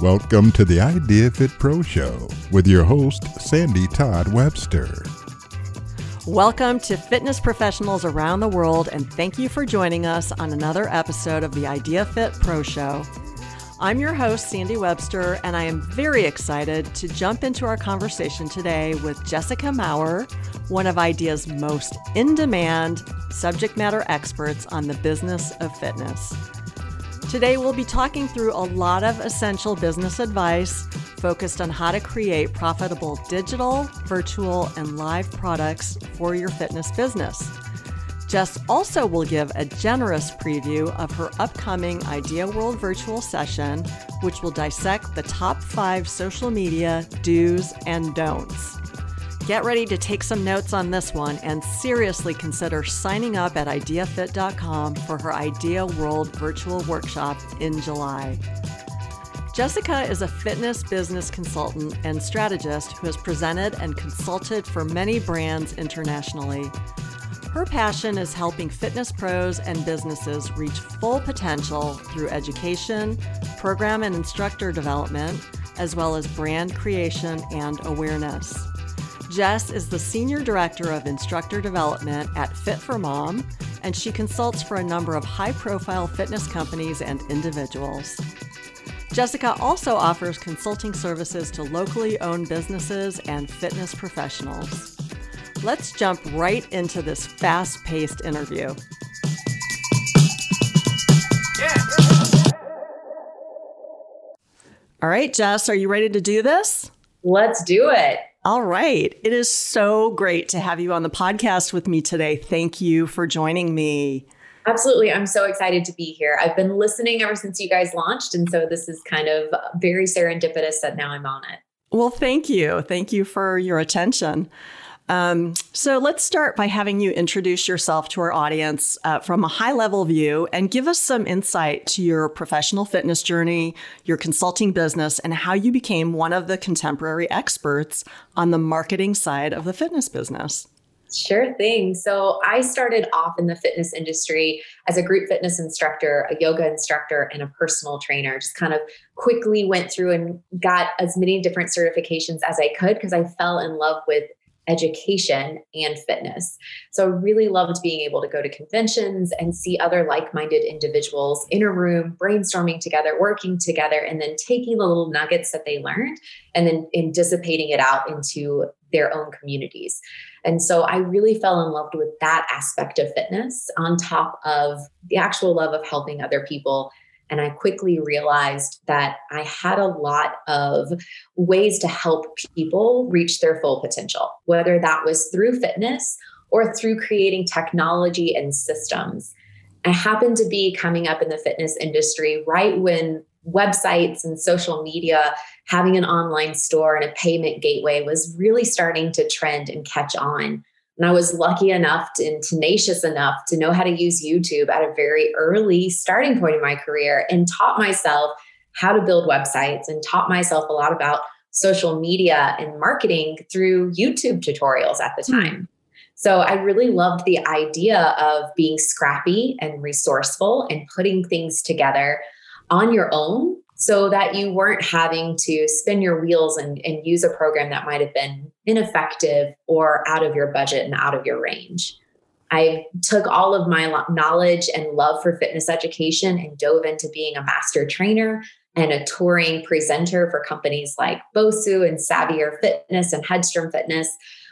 Welcome to the Idea Fit Pro Show with your host, Sandy Todd Webster. Welcome to fitness professionals around the world, and thank you for joining us on another episode of the Idea Fit Pro Show. I'm your host, Sandy Webster, and I am very excited to jump into our conversation today with Jessica Maurer, one of Idea's most in demand subject matter experts on the business of fitness. Today, we'll be talking through a lot of essential business advice focused on how to create profitable digital, virtual, and live products for your fitness business. Jess also will give a generous preview of her upcoming Idea World virtual session, which will dissect the top five social media do's and don'ts. Get ready to take some notes on this one and seriously consider signing up at ideafit.com for her Idea World virtual workshop in July. Jessica is a fitness business consultant and strategist who has presented and consulted for many brands internationally. Her passion is helping fitness pros and businesses reach full potential through education, program and instructor development, as well as brand creation and awareness. Jess is the Senior Director of Instructor Development at FIT4MOM, and she consults for a number of high profile fitness companies and individuals. Jessica also offers consulting services to locally owned businesses and fitness professionals. Let's jump right into this fast paced interview. All right, Jess, are you ready to do this? Let's do it. All right. It is so great to have you on the podcast with me today. Thank you for joining me. Absolutely. I'm so excited to be here. I've been listening ever since you guys launched. And so this is kind of very serendipitous that now I'm on it. Well, thank you. Thank you for your attention. Um, so let's start by having you introduce yourself to our audience uh, from a high level view and give us some insight to your professional fitness journey, your consulting business, and how you became one of the contemporary experts on the marketing side of the fitness business. Sure thing. So I started off in the fitness industry as a group fitness instructor, a yoga instructor, and a personal trainer. Just kind of quickly went through and got as many different certifications as I could because I fell in love with education and fitness. So I really loved being able to go to conventions and see other like-minded individuals in a room brainstorming together, working together, and then taking the little nuggets that they learned and then in dissipating it out into their own communities. And so I really fell in love with that aspect of fitness on top of the actual love of helping other people and I quickly realized that I had a lot of ways to help people reach their full potential, whether that was through fitness or through creating technology and systems. I happened to be coming up in the fitness industry right when websites and social media having an online store and a payment gateway was really starting to trend and catch on. And I was lucky enough to, and tenacious enough to know how to use YouTube at a very early starting point in my career and taught myself how to build websites and taught myself a lot about social media and marketing through YouTube tutorials at the hmm. time. So I really loved the idea of being scrappy and resourceful and putting things together on your own so that you weren't having to spin your wheels and, and use a program that might have been ineffective or out of your budget and out of your range. I took all of my knowledge and love for fitness education and dove into being a master trainer and a touring presenter for companies like Bosu and Savvier Fitness and Headstrong Fitness.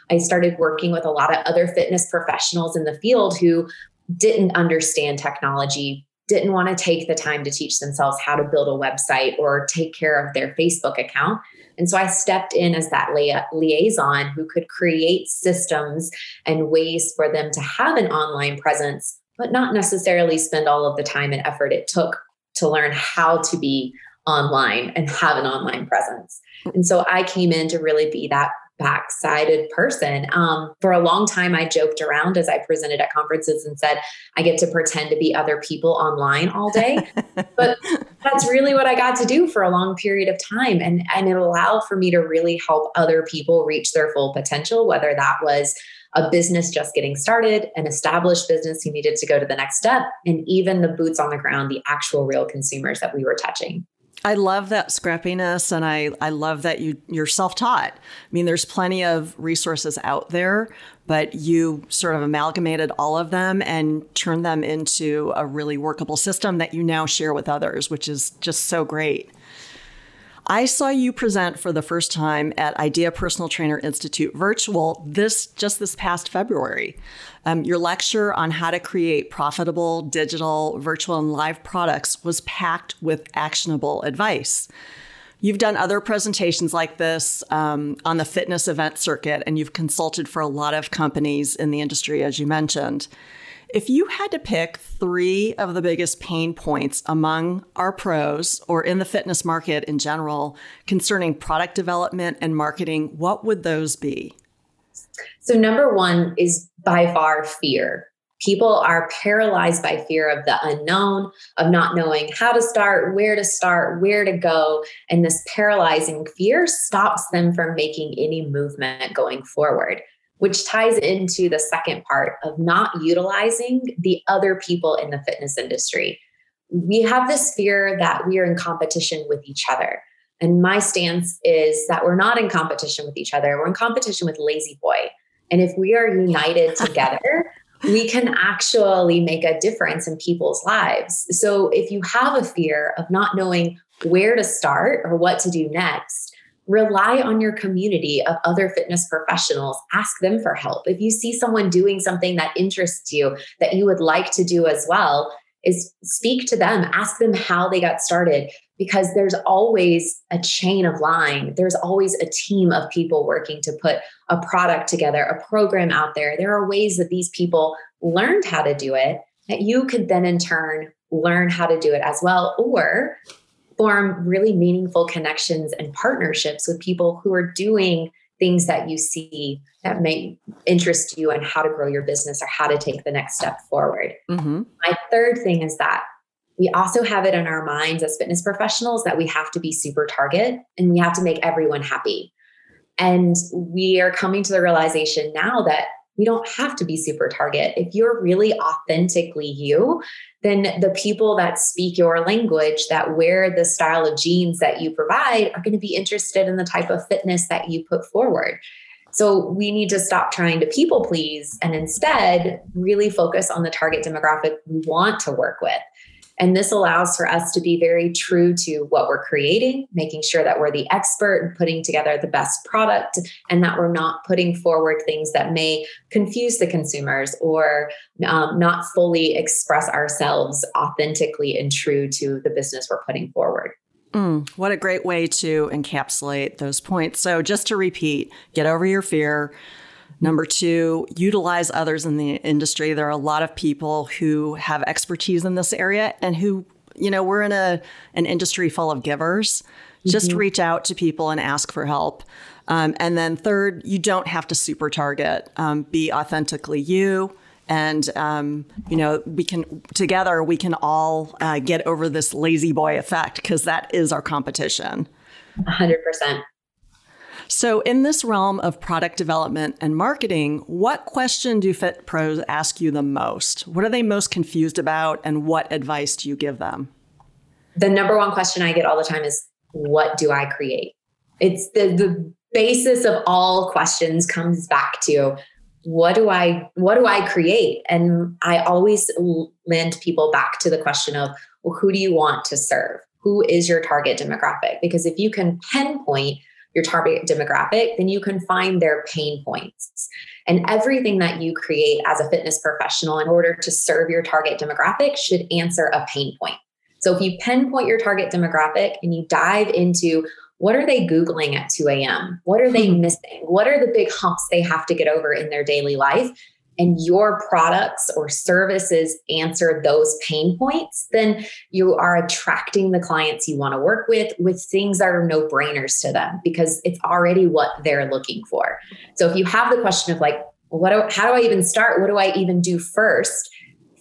I started working with a lot of other fitness professionals in the field who didn't understand technology didn't want to take the time to teach themselves how to build a website or take care of their Facebook account. And so I stepped in as that liaison who could create systems and ways for them to have an online presence, but not necessarily spend all of the time and effort it took to learn how to be online and have an online presence. And so I came in to really be that backsided person. Um, for a long time, I joked around as I presented at conferences and said, I get to pretend to be other people online all day. but that's really what I got to do for a long period of time. And, and it allowed for me to really help other people reach their full potential, whether that was a business just getting started, an established business who needed to go to the next step, and even the boots on the ground, the actual real consumers that we were touching. I love that scrappiness and I, I love that you, you're self taught. I mean, there's plenty of resources out there, but you sort of amalgamated all of them and turned them into a really workable system that you now share with others, which is just so great. I saw you present for the first time at Idea Personal Trainer Institute virtual this just this past February. Um, your lecture on how to create profitable digital, virtual, and live products was packed with actionable advice. You've done other presentations like this um, on the fitness event circuit, and you've consulted for a lot of companies in the industry, as you mentioned. If you had to pick three of the biggest pain points among our pros or in the fitness market in general concerning product development and marketing, what would those be? So, number one is by far fear. People are paralyzed by fear of the unknown, of not knowing how to start, where to start, where to go. And this paralyzing fear stops them from making any movement going forward which ties into the second part of not utilizing the other people in the fitness industry. We have this fear that we are in competition with each other. And my stance is that we're not in competition with each other, we're in competition with La-Z-Boy. And if we are united together, we can actually make a difference in people's lives. So if you have a fear of not knowing where to start or what to do next, rely on your community of other fitness professionals. Ask them for help. If you see someone doing something that interests you that you would like to do as well, is speak to them, ask them how they got started because there's always a chain of line. There's always a team of people working to put a product together, a program out there. There are ways that these people learned how to do it that you could then in turn learn how to do it as well or form really meaningful connections and partnerships with people who are doing things that you see that may interest you and how to grow your business or how to take the next step forward. Mm-hmm. My third thing is that we also have it in our minds as fitness professionals that we have to be super target and we have to make everyone happy. And we are coming to the realization now that we don't have to be super target. If you're really authentically you, then the people that speak your language, that wear the style of jeans that you provide, are going to be interested in the type of fitness that you put forward. So we need to stop trying to people please and instead really focus on the target demographic we want to work with. And this allows for us to be very true to what we're creating, making sure that we're the expert and putting together the best product and that we're not putting forward things that may confuse the consumers or um, not fully express ourselves authentically and true to the business we're putting forward. Mm, what a great way to encapsulate those points. So, just to repeat, get over your fear Number two, utilize others in the industry. There are a lot of people who have expertise in this area and who, you know, we're in a an industry full of givers. Mm-hmm. Just reach out to people and ask for help. Um, and then third, you don't have to super target. Um, be authentically you. And um, you know, we can together we can all uh, get over this La-Z-Boy effect because that is our competition. hundred percent. So, in this realm of product development and marketing, what question do Fit Pros ask you the most? What are they most confused about, and what advice do you give them? The number one question I get all the time is, What do I create? It's the, the basis of all questions comes back to what do i what do i create and i always land people back to the question of well who do you want to serve who is your target demographic because if you can pinpoint your target demographic, then you can find their pain points. And everything that you create as a fitness professional in order to serve your target demographic should answer a pain point. So if you pinpoint your target demographic and you dive into what are they Googling at 2 a.m., what are they hmm. missing, what are the big humps they have to get over in their daily life, and your products or services answer those pain points, then you are attracting the clients you want to work with with things that are no brainers to them because it's already what they're looking for. So if you have the question of like, what do, how do I even start? What do I even do first?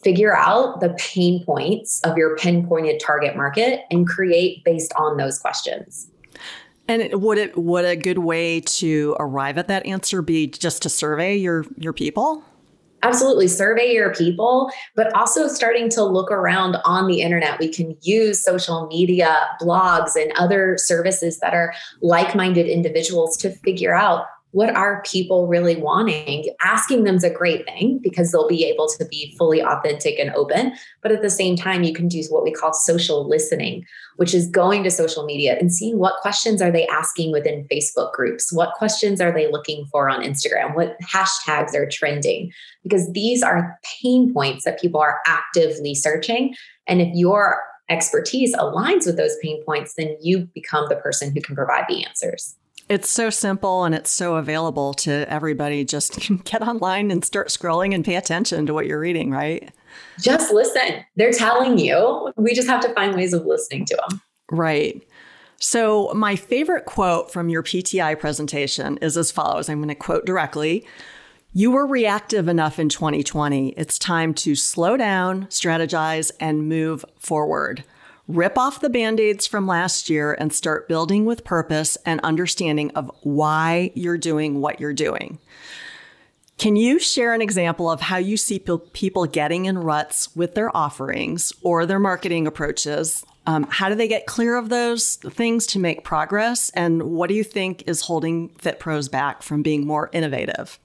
Figure out the pain points of your pinpointed target market and create based on those questions. And would it would a good way to arrive at that answer be just to survey your your people? Absolutely. Survey your people, but also starting to look around on the internet. We can use social media, blogs, and other services that are like minded individuals to figure out what are people really wanting? Asking them is a great thing because they'll be able to be fully authentic and open. But at the same time, you can do what we call social listening, which is going to social media and seeing what questions are they asking within Facebook groups? What questions are they looking for on Instagram? What hashtags are trending? Because these are pain points that people are actively searching. And if your expertise aligns with those pain points, then you become the person who can provide the answers. It's so simple and it's so available to everybody. Just get online and start scrolling and pay attention to what you're reading, right? Just listen. They're telling you. We just have to find ways of listening to them. Right. So, my favorite quote from your PTI presentation is as follows I'm going to quote directly. You were reactive enough in 2020. It's time to slow down, strategize, and move forward rip off the band aids from last year and start building with purpose and understanding of why you're doing what you're doing. Can you share an example of how you see people getting in ruts with their offerings or their marketing approaches? Um, how do they get clear of those things to make progress? And what do you think is holding Fit Pros back from being more innovative?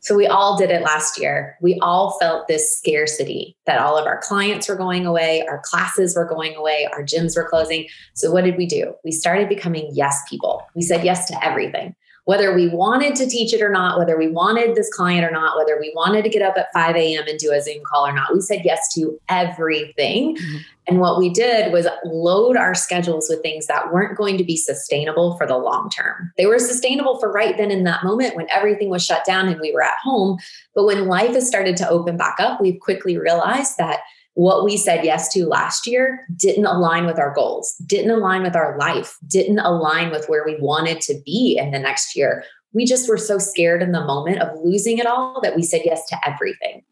So we all did it last year. We all felt this scarcity that all of our clients were going away, our classes were going away, our gyms were closing. So what did we do? We started becoming yes people. We said yes to everything whether we wanted to teach it or not, whether we wanted this client or not, whether we wanted to get up at 5 a.m. and do a Zoom call or not, we said yes to everything. Mm-hmm. And what we did was load our schedules with things that weren't going to be sustainable for the long term. They were sustainable for right then in that moment when everything was shut down and we were at home. But when life has started to open back up, we've quickly realized that what we said yes to last year didn't align with our goals, didn't align with our life, didn't align with where we wanted to be in the next year. We just were so scared in the moment of losing it all that we said yes to everything.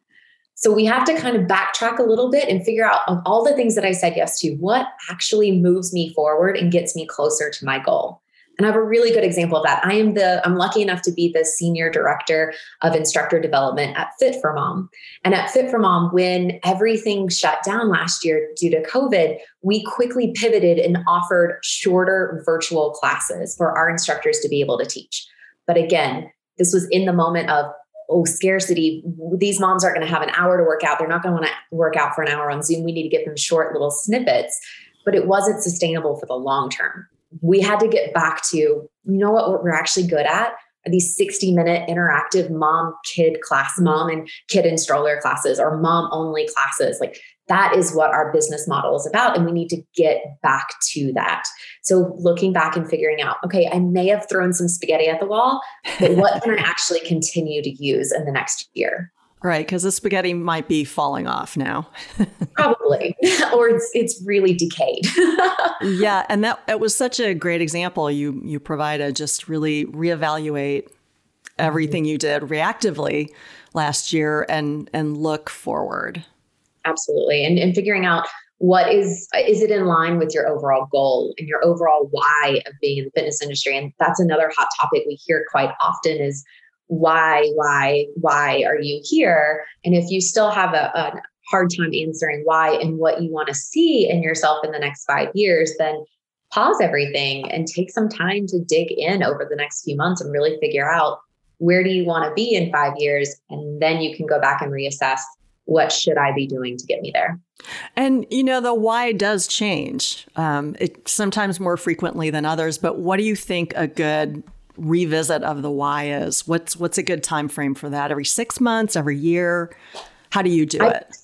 So we have to kind of backtrack a little bit and figure out of all the things that I said yes to, what actually moves me forward and gets me closer to my goal. And I have a really good example of that. I am the, I'm lucky enough to be the senior director of instructor development at FIT4MOM. And at FIT4MOM, when everything shut down last year due to COVID, we quickly pivoted and offered shorter virtual classes for our instructors to be able to teach. But again, this was in the moment of oh scarcity these moms aren't going to have an hour to work out they're not going to want to work out for an hour on zoom we need to give them short little snippets but it wasn't sustainable for the long term we had to get back to, you know what, what we're actually good at are these 60 minute interactive mom kid class, mom and kid and stroller classes or mom only classes. Like that is what our business model is about. And we need to get back to that. So looking back and figuring out, okay, I may have thrown some spaghetti at the wall, but what can I actually continue to use in the next year? Right, because the spaghetti might be falling off now. Probably, or it's it's really decayed. yeah, and that it was such a great example you you provided. Just really reevaluate everything mm-hmm. you did reactively last year and and look forward. Absolutely, and and figuring out what is is it in line with your overall goal and your overall why of being in the fitness industry and that's another hot topic we hear quite often is why, why, why are you here? And if you still have a, a hard time answering why and what you want to see in yourself in the next five years, then pause everything and take some time to dig in over the next few months and really figure out where do you want to be in five years and then you can go back and reassess what should i be doing to get me there and you know the why does change um, it sometimes more frequently than others but what do you think a good revisit of the why is? What's what's a good time frame for that? Every six months, every year? How do you do I, it?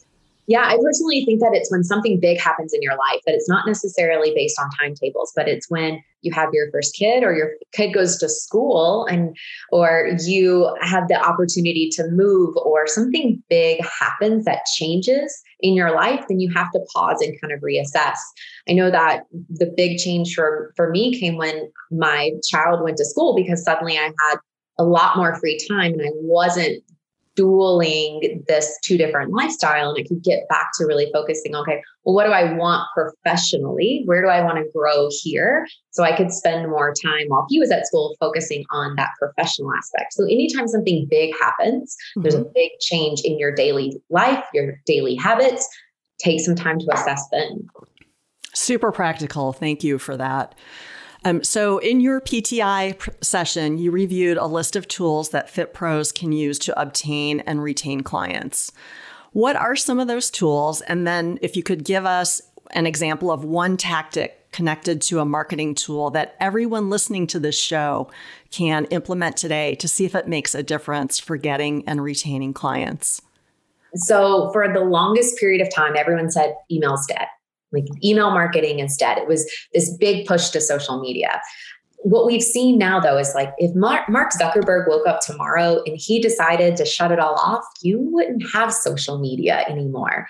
Yeah, I personally think that it's when something big happens in your life, that it's not necessarily based on timetables, but it's when you have your first kid or your kid goes to school and or you have the opportunity to move or something big happens that changes in your life, then you have to pause and kind of reassess. I know that the big change for for me came when my child went to school because suddenly I had a lot more free time and I wasn't dueling this two different lifestyle and it could get back to really focusing okay well what do i want professionally where do i want to grow here so i could spend more time while he was at school focusing on that professional aspect so anytime something big happens mm-hmm. there's a mm-hmm. big change in your daily life your daily habits take some time to assess them. super practical thank you for that um, so, in your PTI pr- session, you reviewed a list of tools that Fit Pros can use to obtain and retain clients. What are some of those tools? And then, if you could give us an example of one tactic connected to a marketing tool that everyone listening to this show can implement today to see if it makes a difference for getting and retaining clients. So, for the longest period of time, everyone said email's dead like email marketing instead. It was this big push to social media. What we've seen now, though, is like if Mark, Zuckerberg woke up tomorrow and he decided to shut it all off, you wouldn't have social media anymore.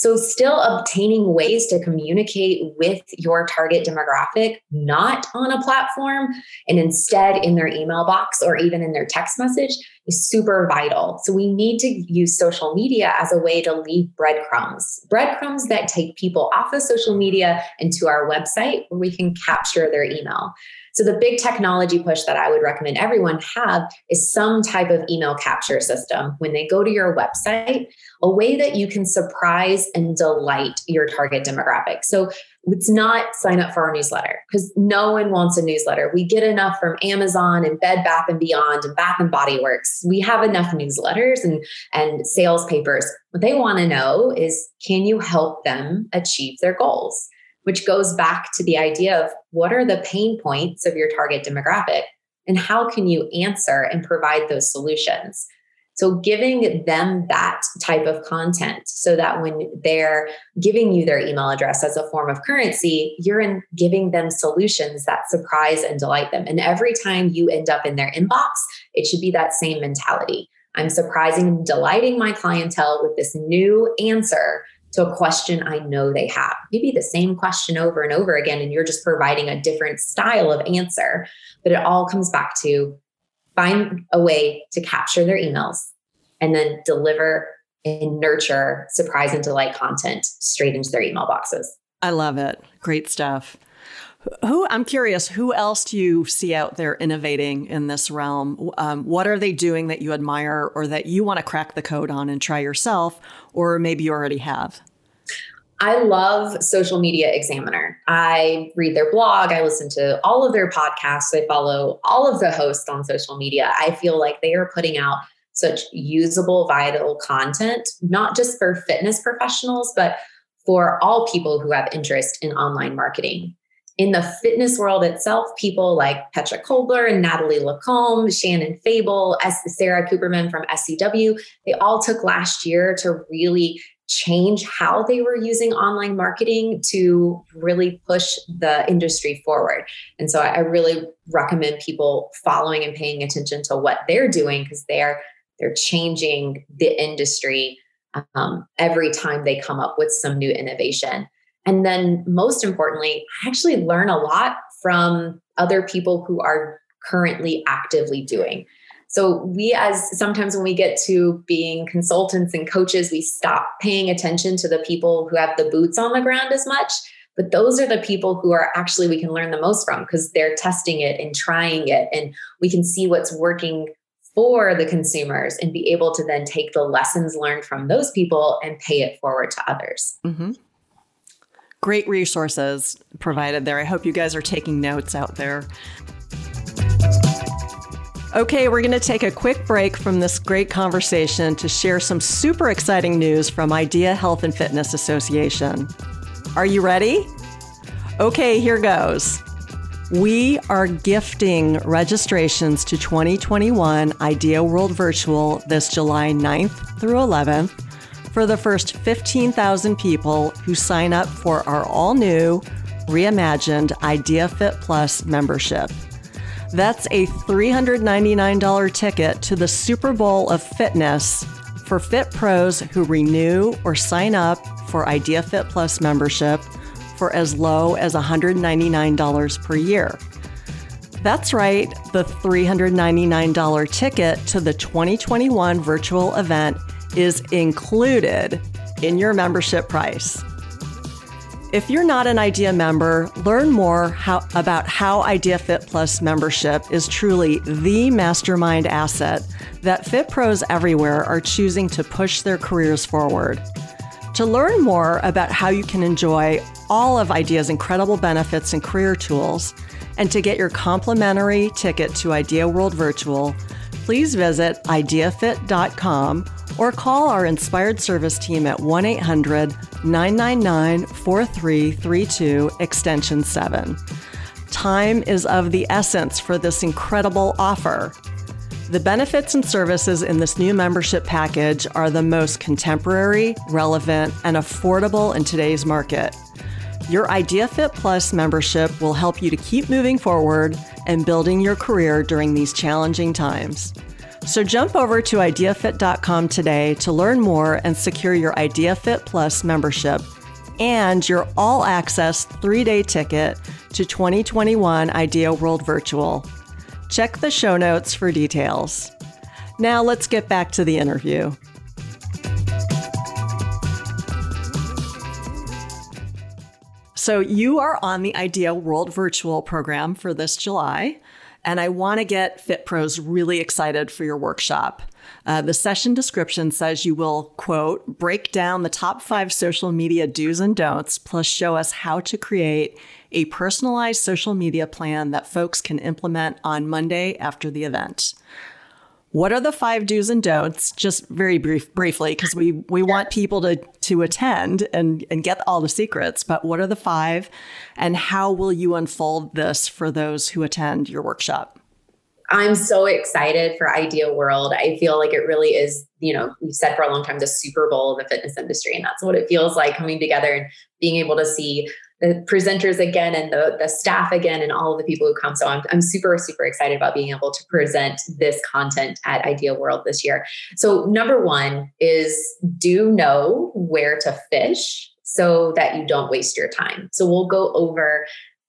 So, still obtaining ways to communicate with your target demographic, not on a platform and instead in their email box or even in their text message, is super vital. So, we need to use social media as a way to leave breadcrumbs, breadcrumbs that take people off of social media into our website where we can capture their email. So, the big technology push that I would recommend everyone have is some type of email capture system. When they go to your website, a way that you can surprise and delight your target demographic. So, it's not sign up for our newsletter because no one wants a newsletter. We get enough from Amazon and Bed Bath and Beyond and Bath and Body Works. We have enough newsletters and, and sales papers. What they want to know is can you help them achieve their goals? Which goes back to the idea of what are the pain points of your target demographic and how can you answer and provide those solutions. So, giving them that type of content so that when they're giving you their email address as a form of currency, you're in giving them solutions that surprise and delight them. And every time you end up in their inbox, it should be that same mentality. I'm surprising and delighting my clientele with this new answer to a question I know they have. Maybe the same question over and over again, and you're just providing a different style of answer. But it all comes back to find a way to capture their emails and then deliver and nurture surprise and delight content straight into their email boxes. I love it. Great stuff. Who I'm curious, who else do you see out there innovating in this realm? Um, what are they doing that you admire or that you want to crack the code on and try yourself, or maybe you already have? I love Social Media Examiner. I read their blog, I listen to all of their podcasts, I follow all of the hosts on social media. I feel like they are putting out such usable, vital content, not just for fitness professionals, but for all people who have interest in online marketing in the fitness world itself, people like Petra Kolber and Natalie Lacombe, Shannon Fable, Sara Kooperman from SCW, they all took last year to really change how they were using online marketing to really push the industry forward. And so I, really recommend people following and paying attention to what they're doing because they're they're changing the industry um, every time they come up with some new innovation. And then, most importantly, I actually learn a lot from other people who are currently actively doing. So, we, as sometimes when we get to being consultants and coaches, we stop paying attention to the people who have the boots on the ground as much. But those are the people who are actually we can learn the most from because they're testing it and trying it, and we can see what's working for the consumers and be able to then take the lessons learned from those people and pay it forward to others. Mm-hmm. Great resources provided there. I hope you guys are taking notes out there. Okay, we're going to take a quick break from this great conversation to share some super exciting news from Idea Health and Fitness Association. Are you ready? Okay, here goes. We are gifting registrations to 2021 Idea World Virtual this July 9th through 11th for the first 15,000 people who sign up for our all new, reimagined Idea Fit Plus membership. That's a $399 ticket to the Super Bowl of fitness for fit pros who renew or sign up for Idea Fit Plus membership for as low as $199 per year. That's right, the $399 ticket to the 2021 virtual event is included in your membership price. If you're not an IDEA member, learn more how, about how IDEA Fit Plus membership is truly the mastermind asset that Fit Pros everywhere are choosing to push their careers forward. To learn more about how you can enjoy all of IDEA's incredible benefits and career tools, and to get your complimentary ticket to IDEA World Virtual, please visit ideafit.com or call our inspired service team at 1 800 999 4332, extension 7. Time is of the essence for this incredible offer. The benefits and services in this new membership package are the most contemporary, relevant, and affordable in today's market. Your Idea Fit Plus membership will help you to keep moving forward and building your career during these challenging times. So jump over to ideafit.com today to learn more and secure your Idea Fit Plus membership and your all access three day ticket to 2021 Idea World Virtual. Check the show notes for details. Now let's get back to the interview. So, you are on the Idea World Virtual program for this July. And I want to get Fit Pros really excited for your workshop. Uh, the session description says you will, quote, break down the top five social media do's and don'ts, plus show us how to create a personalized social media plan that folks can implement on Monday after the event. What are the five do's and don'ts? Just very brief, briefly, because we we want people to to attend and and get all the secrets. But what are the five, and how will you unfold this for those who attend your workshop? I'm so excited for Idea World. I feel like it really is, you know, we've said for a long time the Super Bowl of the fitness industry, and that's what it feels like coming together and being able to see the presenters again and the, the staff again and all of the people who come. So I'm, I'm super, super excited about being able to present this content at Idea World this year. So, number one is do know where to fish so that you don't waste your time. So, we'll go over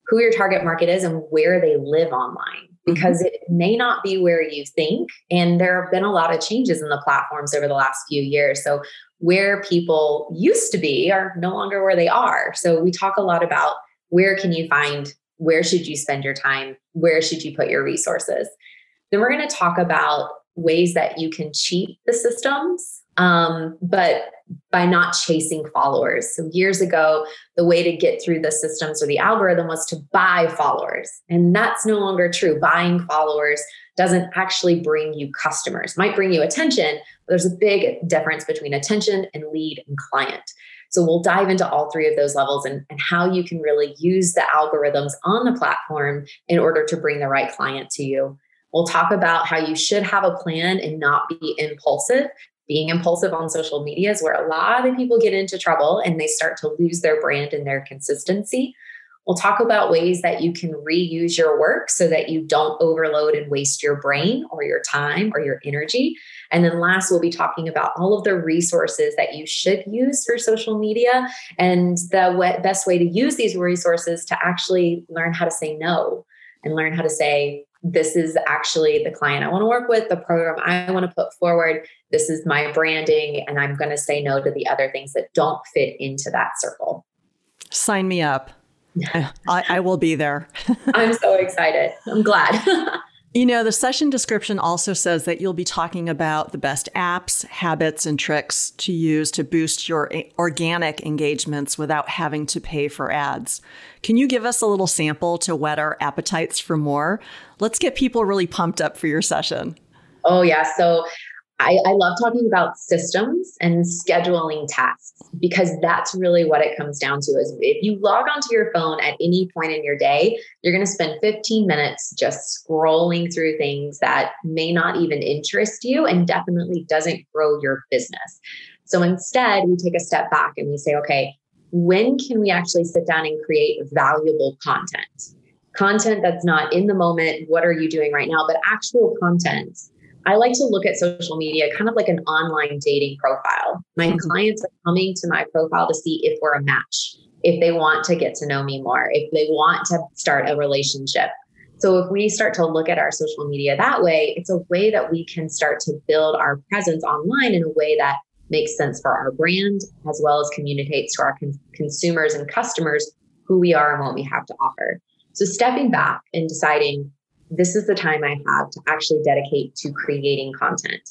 who your target market is and where they live online because mm-hmm. it may not be where you think. And there have been a lot of changes in the platforms over the last few years. So, where people used to be are no longer where they are. So we talk a lot about where can you find, where should you spend your time, where should you put your resources. Then we're going to talk about ways that you can cheat the systems, um, but by not chasing followers. So years ago, the way to get through the systems or the algorithm was to buy followers. And that's no longer true. Buying followers doesn't actually bring you customers, might bring you attention, but there's a big difference between attention and lead and client. So we'll dive into all three of those levels and, and how you can really use the algorithms on the platform in order to bring the right client to you. We'll talk about how you should have a plan and not be impulsive. Being impulsive on social media is where a lot of people get into trouble and they start to lose their brand and their consistency. We'll talk about ways that you can reuse your work so that you don't overload and waste your brain or your time or your energy. And then last, we'll be talking about all of the resources that you should use for social media and the best way to use these resources to actually learn how to say no and learn how to say, this is actually the client I want to work with, the program I want to put forward. This is my branding, and I'm going to say no to the other things that don't fit into that circle. Sign me up. I, I will be there. I'm so excited. I'm glad. you know, the session description also says that you'll be talking about the best apps, habits, and tricks to use to boost your eh, organic engagements without having to pay for ads. Can you give us a little sample to whet our appetites for more? Let's get people really pumped up for your session. Oh, yeah. So I, I, love talking about systems and scheduling tasks because that's really what it comes down to is if you log onto your phone at any point in your day you're going to spend 15 minutes just scrolling through things that may not even interest you and definitely doesn't grow your business. So instead we take a step back and we say okay when can we actually sit down and create valuable content? Content that's not in the moment what are you doing right now but actual content I like to look at social media kind of like an online dating profile. My mm-hmm. clients are coming to my profile to see if we're a match, if they want to get to know me more, if they want to start a relationship. So if we start to look at our social media that way, it's a way that we can start to build our presence online in a way that makes sense for our brand as well as communicates to our con- consumers and customers who we are and what we have to offer. So stepping back and deciding this is the time I have to actually dedicate to creating content.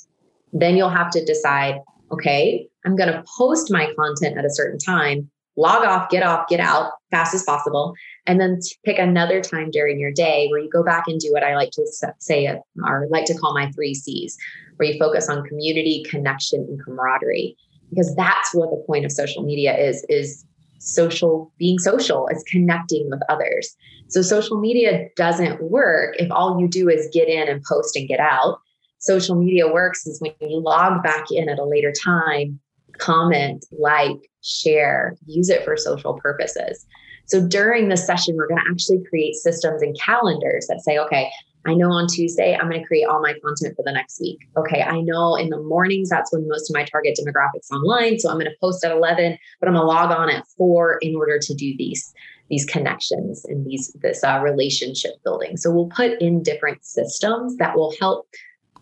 Then you'll have to decide, okay, I'm going to post my content at a certain time, log off, get off, get out fast as possible, and then pick another time during your day where you go back and do what I like to say or like to call my three C's, where you focus on community, connection, and camaraderie. Because that's what the point of social media is, is social, being social, is connecting with others. So social media doesn't work if all you do is get in and post and get out. Social media works is when you log back in at a later time, comment, like, share, use it for social purposes. So during the session, we're going to actually create systems and calendars that say, okay, I know on Tuesday, I'm going to create all my content for the next week. Okay, I know in the mornings, that's when most of my target demographics online. So I'm going to post at 11, but I'm going to log on at four in order to do these these connections and these this uh, relationship building. So we'll put in different systems that will help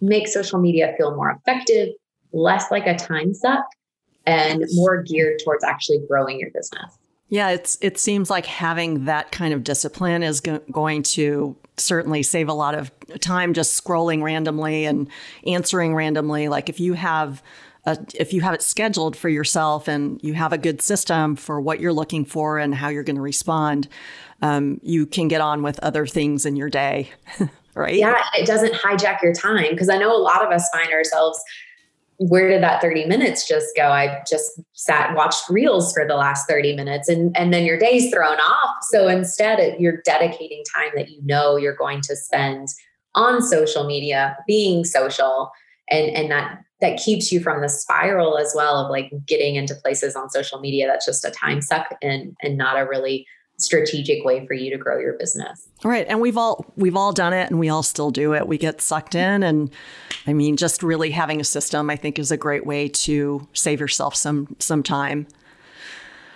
make social media feel more effective, less like a time suck, and more geared towards actually growing your business. Yeah, it's it seems like having that kind of discipline is go- going to certainly save a lot of time just scrolling randomly and answering randomly. Like if you have a, if you have it scheduled for yourself and you have a good system for what you're looking for and how you're going to respond, um, you can get on with other things in your day, right? Yeah, it doesn't hijack your time because I know a lot of us find ourselves where did that 30 minutes just go? I just sat watched reels for the last 30 minutes and and then your day's thrown off. So instead you're dedicating time that you know you're going to spend on social media, being social and and that that keeps you from the spiral as well of like getting into places on social media that's just a time suck and and not a really strategic way for you to grow your business. Right. And we've all we've all done it and we all still do it. We get sucked in and I mean just really having a system I think is a great way to save yourself some some time.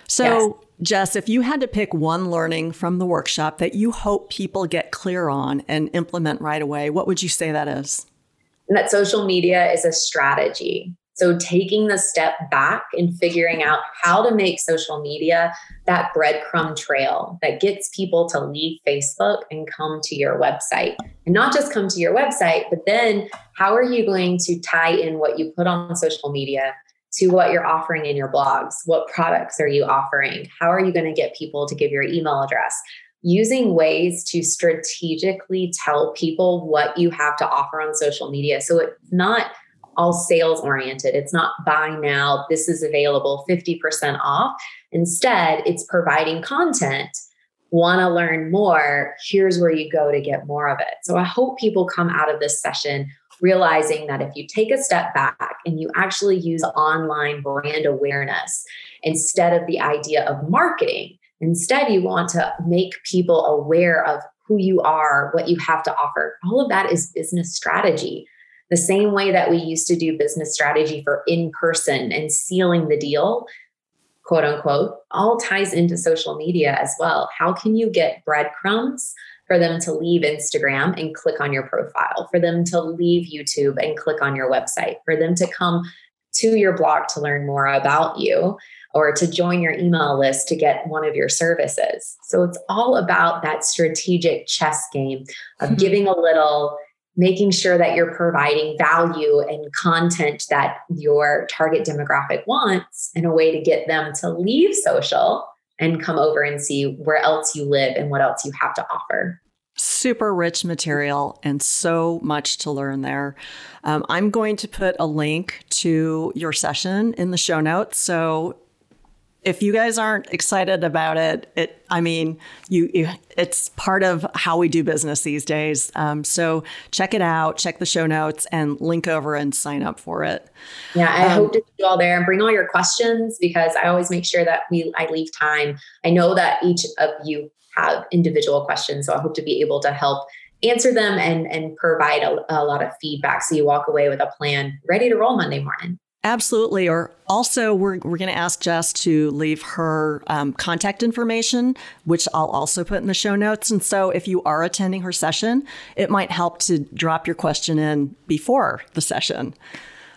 So yes. Jess, if you had to pick one learning from the workshop that you hope people get clear on and implement right away, what would you say that is? And that social media is a strategy. So, taking the step back and figuring out how to make social media that breadcrumb trail that gets people to leave Facebook and come to your website. And not just come to your website, but then how are you going to tie in what you put on social media to what you're offering in your blogs? What products are you offering? How are you going to get people to give your email address? Using ways to strategically tell people what you have to offer on social media. So it's not all sales oriented. It's not buy now, this is available 50% off. Instead, it's providing content. Want to learn more? Here's where you go to get more of it. So I hope people come out of this session realizing that if you take a step back and you actually use online brand awareness instead of the idea of marketing, instead you want to make people aware of who you are, what you have to offer. All of that is business strategy the same way that we used to do business strategy for in person and sealing the deal, quote unquote, all ties into social media as well. How can you get breadcrumbs for them to leave Instagram and click on your profile, for them to leave YouTube and click on your website, for them to come to your blog to learn more about you or to join your email list to get one of your services. So it's all about that strategic chess game of mm-hmm. giving a little making sure that you're providing value and content that your target demographic wants in a way to get them to leave social and come over and see where else you live and what else you have to offer. Super rich material and so much to learn there. Um, I'm going to put a link to your session in the show notes. So if you guys aren't excited about it, it I mean, you, you it's part of how we do business these days. Um, so check it out, check the show notes, and link over and sign up for it. Yeah, I um, hope to see you all there and bring all your questions because I always make sure that we I leave time. I know that each of you have individual questions, so I hope to be able to help answer them and and provide a, a lot of feedback so you walk away with a plan ready to roll Monday morning. Absolutely. Or also, we're, we're going to ask Jess to leave her um, contact information, which I'll also put in the show notes. And so, if you are attending her session, it might help to drop your question in before the session.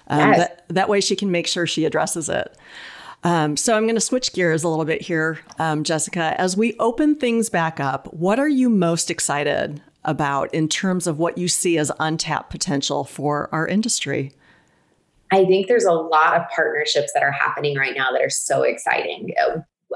Um, yes. that, that way, she can make sure she addresses it. Um, so, I'm going to switch gears a little bit here, um, Jessica. As we open things back up, what are you most excited about in terms of what you see as untapped potential for our industry? I think there's a lot of partnerships that are happening right now that are so exciting.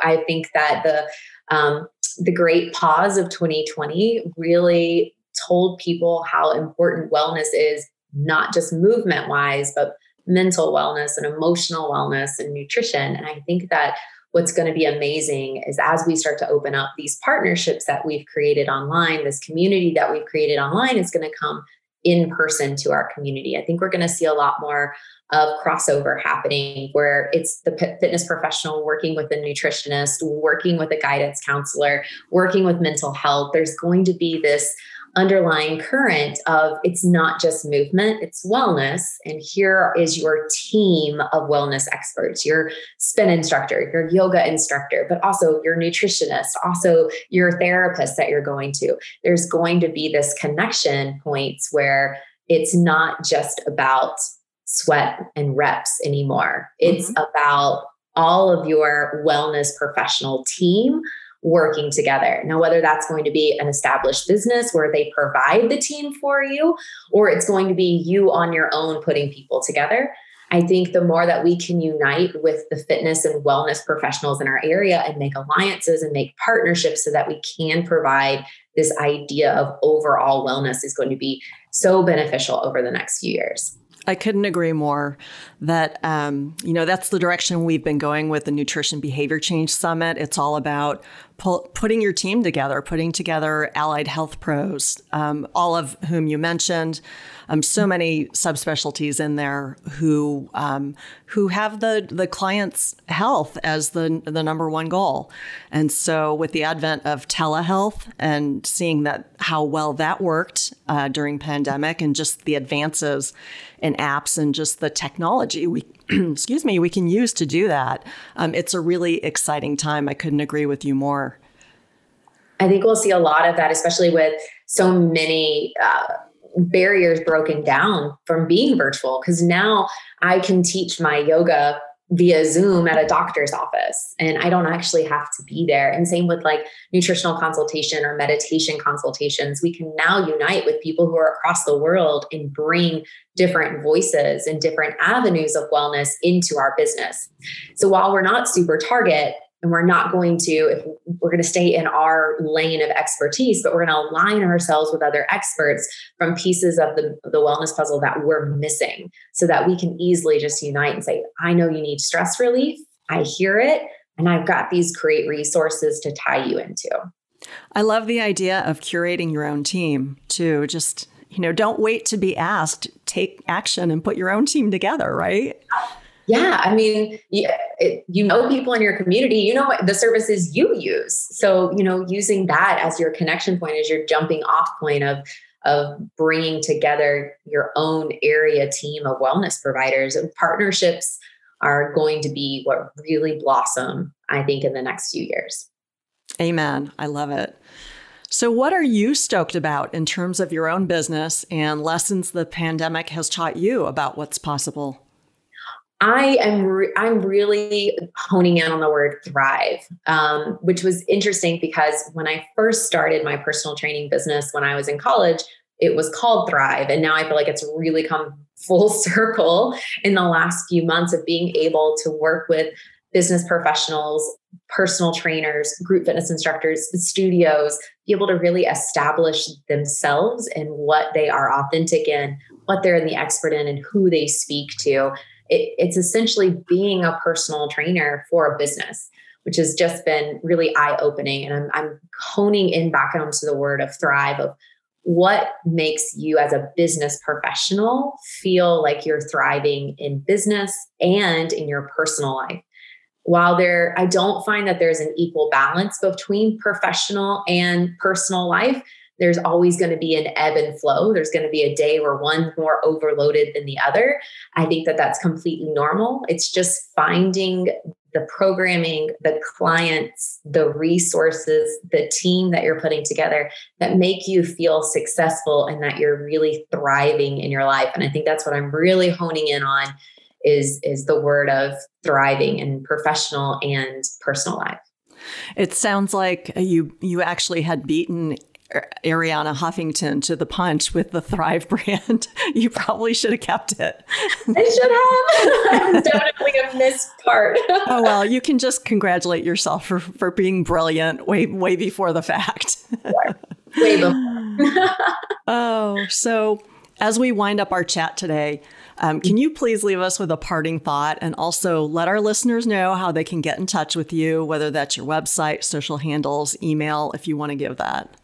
I think that the um, the great pause of 2020 really told people how important wellness is, not just movement wise, but mental wellness and emotional wellness and nutrition. And I think that what's going to be amazing is as we start to open up these partnerships that we've created online, this community that we've created online is going to come in person to our community. I think we're going to see a lot more of crossover happening where it's the fitness professional working with a nutritionist, working with a guidance counselor, working with mental health. There's going to be this underlying current of it's not just movement, it's wellness. And here is your team of wellness experts, your spin instructor, your yoga instructor, but also your nutritionist, also your therapist that you're going to. There's going to be this connection points where it's not just about sweat and reps anymore. It's mm-hmm. about all of your wellness professional team working together. Now, whether that's going to be an established business where they provide the team for you, or it's going to be you on your own putting people together. I think the more that we can unite with the fitness and wellness professionals in our area and make alliances and make partnerships so that we can provide this idea of overall wellness is going to be so beneficial over the next few years. I couldn't agree more that, um, you know, that's the direction we've been going with the Nutrition Behavior Change Summit. It's all about pu- putting your team together, putting together allied health pros, um, all of whom you mentioned. Um, so many subspecialties in there who um, who have the the client's health as the the number one goal, and so with the advent of telehealth and seeing that how well that worked uh, during pandemic and just the advances in apps and just the technology we excuse me, we can use to do that. Um, it's a really exciting time. I couldn't agree with you more. I think we'll see a lot of that, especially with so many uh, barriers broken down from being virtual. Because now I can teach my yoga via Zoom at a doctor's office and I don't actually have to be there. And same with like nutritional consultation or meditation consultations. We can now unite with people who are across the world and bring different voices and different avenues of wellness into our business. So while we're not super target, and we're not going to if we're going to stay in our lane of expertise but we're going to align ourselves with other experts from pieces of the, the wellness puzzle that we're missing so that we can easily just unite and say i know you need stress relief. I hear it and i've got these great resources to tie you into. I love the idea of curating your own team too. Just you know don't wait to be asked. Take action and put your own team together right yeah, I mean, you, you know people in your community, you know the services you use. So, you know, using that as your connection point, as your jumping off point of of bringing together your own area team of wellness providers and partnerships are going to be what really blossom, I think, in the next few years. Amen. I love it. So, what are you stoked about in terms of your own business and lessons the pandemic has taught you about what's possible? I am re- I'm really honing in on the word thrive, um, which was interesting because when I first started my personal training business when I was in college, it was called Thrive, and now I feel like it's really come full circle in the last few months of being able to work with business professionals, personal trainers, group fitness instructors, studios, be able to really establish themselves and what they are authentic in, what they're the expert in, and who they speak to it, it's essentially being a personal trainer for a business which has just been really eye opening. And I'm, I'm honing in back onto the word of thrive of what makes you as a business professional feel like you're thriving in business and in your personal life. While there, I don't find that there's an equal balance between professional and personal life. There's always going to be an ebb and flow. There's going to be a day where one's more overloaded than the other. I think that that's completely normal. It's just finding the programming, the clients, the resources, the team that you're putting together that make you feel successful and that you're really thriving in your life. And I think that's what I'm really honing in on is is the word of thriving in professional and personal life. It sounds like you you actually had beaten Arianna Huffington to the punch with the Thrive brand. You probably should have kept it. I should have. definitely a missed part. oh well, you can just congratulate yourself for for being brilliant way way before the fact. way before. oh, so as we wind up our chat today, um, can you please leave us with a parting thought and also let our listeners know how they can get in touch with you, whether that's your website, social handles, email, if you want to give that?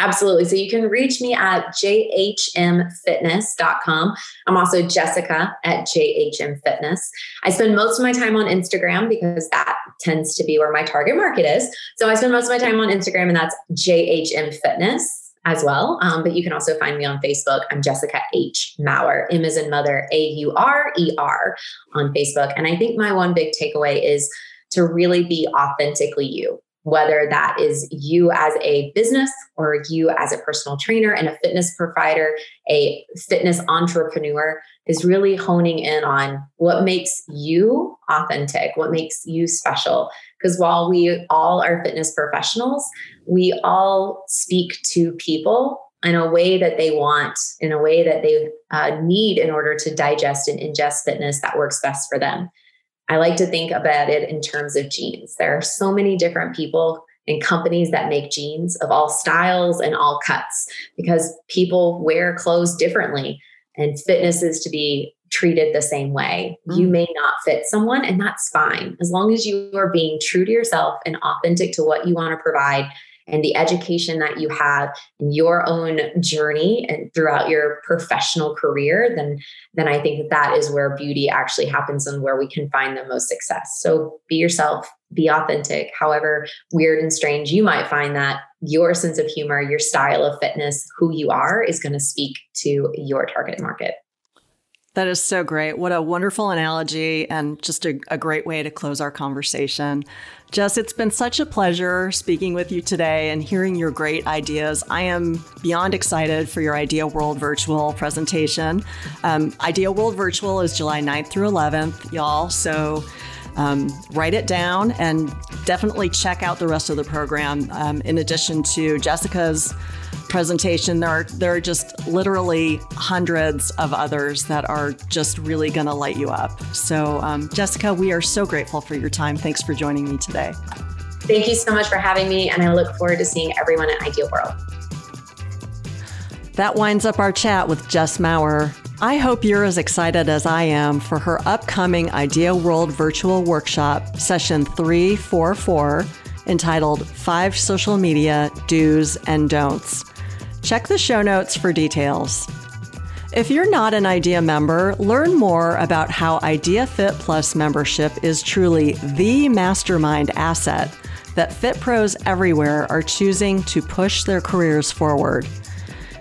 Absolutely. So you can reach me at jhmfitness.com. I'm also Jessica at jhmfitness. I spend most of my time on Instagram because that tends to be where my target market is. So I spend most of my time on Instagram, and that's jhmfitness as well. Um, but you can also find me on Facebook. I'm Jessica H. Maurer, M as in mother, A U R E R on Facebook. And I think my one big takeaway is to really be authentically you whether that is you as a business or you as a personal trainer and a fitness provider, a fitness entrepreneur, is really honing in on what makes you authentic, what makes you special. Because while we all are fitness professionals, we all speak to people in a way that they want, in a way that they uh, need in order to digest and ingest fitness that works best for them. I like to think about it in terms of jeans. There are so many different people and companies that make jeans of all styles and all cuts because people wear clothes differently and fitness is to be treated the same way. Mm. You may not fit someone, and that's fine. As long as you are being true to yourself and authentic to what you want to provide and the education that you have in your own journey and throughout your professional career, then then I think that that is where beauty actually happens and where we can find the most success. So be yourself, be authentic. However weird and strange you might find that, your sense of humor, your style of fitness, who you are is going to speak to your target market. That is so great. What a wonderful analogy and just a, a, great way to close our conversation. Jess, it's been such a pleasure speaking with you today and hearing your great ideas. I am beyond excited for your Idea World virtual presentation. Um, Idea World Virtual is July 9th through 11th, y'all. So um, write it down and definitely check out the rest of the program. Um, in addition to Jessica's presentation. There are there are just literally hundreds of others that are just really going to light you up. So, um, Jessica, we are so grateful for your time. Thanks for joining me today. Thank you so much for having me, and I look forward to seeing everyone at Idea World. That winds up our chat with Jess Maurer. I hope you're as excited as I am for her upcoming Idea World virtual workshop, session 344, entitled Five Social Media Do's and Don'ts. Check the show notes for details. If you're not an IDEA member, learn more about how IDEA Fit Plus membership is truly the mastermind asset that fit pros everywhere are choosing to push their careers forward.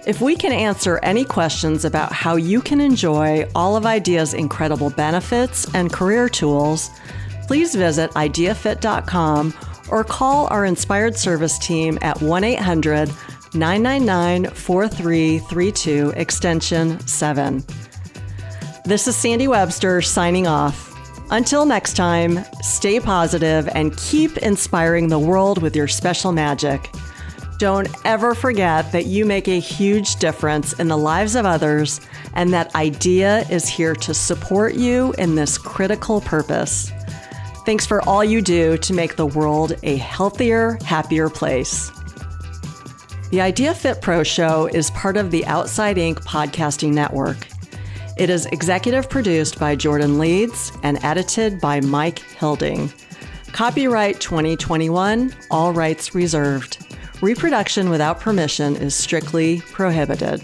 If we can answer any questions about how you can enjoy all of IDEA's incredible benefits and career tools, please visit ideafit.com or call our inspired service team at 1 800 999 4332, extension 7. This is Sandy Webster signing off. Until next time, stay positive and keep inspiring the world with your special magic. Don't ever forget that you make a huge difference in the lives of others and that IDEA is here to support you in this critical purpose. Thanks for all you do to make the world a healthier, happier place. The Idea Fit Pro Show is part of the Outside Inc. podcasting network. It is executive produced by Jordan Leeds and edited by Mike Hilding. Copyright 2021, all rights reserved. Reproduction without permission is strictly prohibited.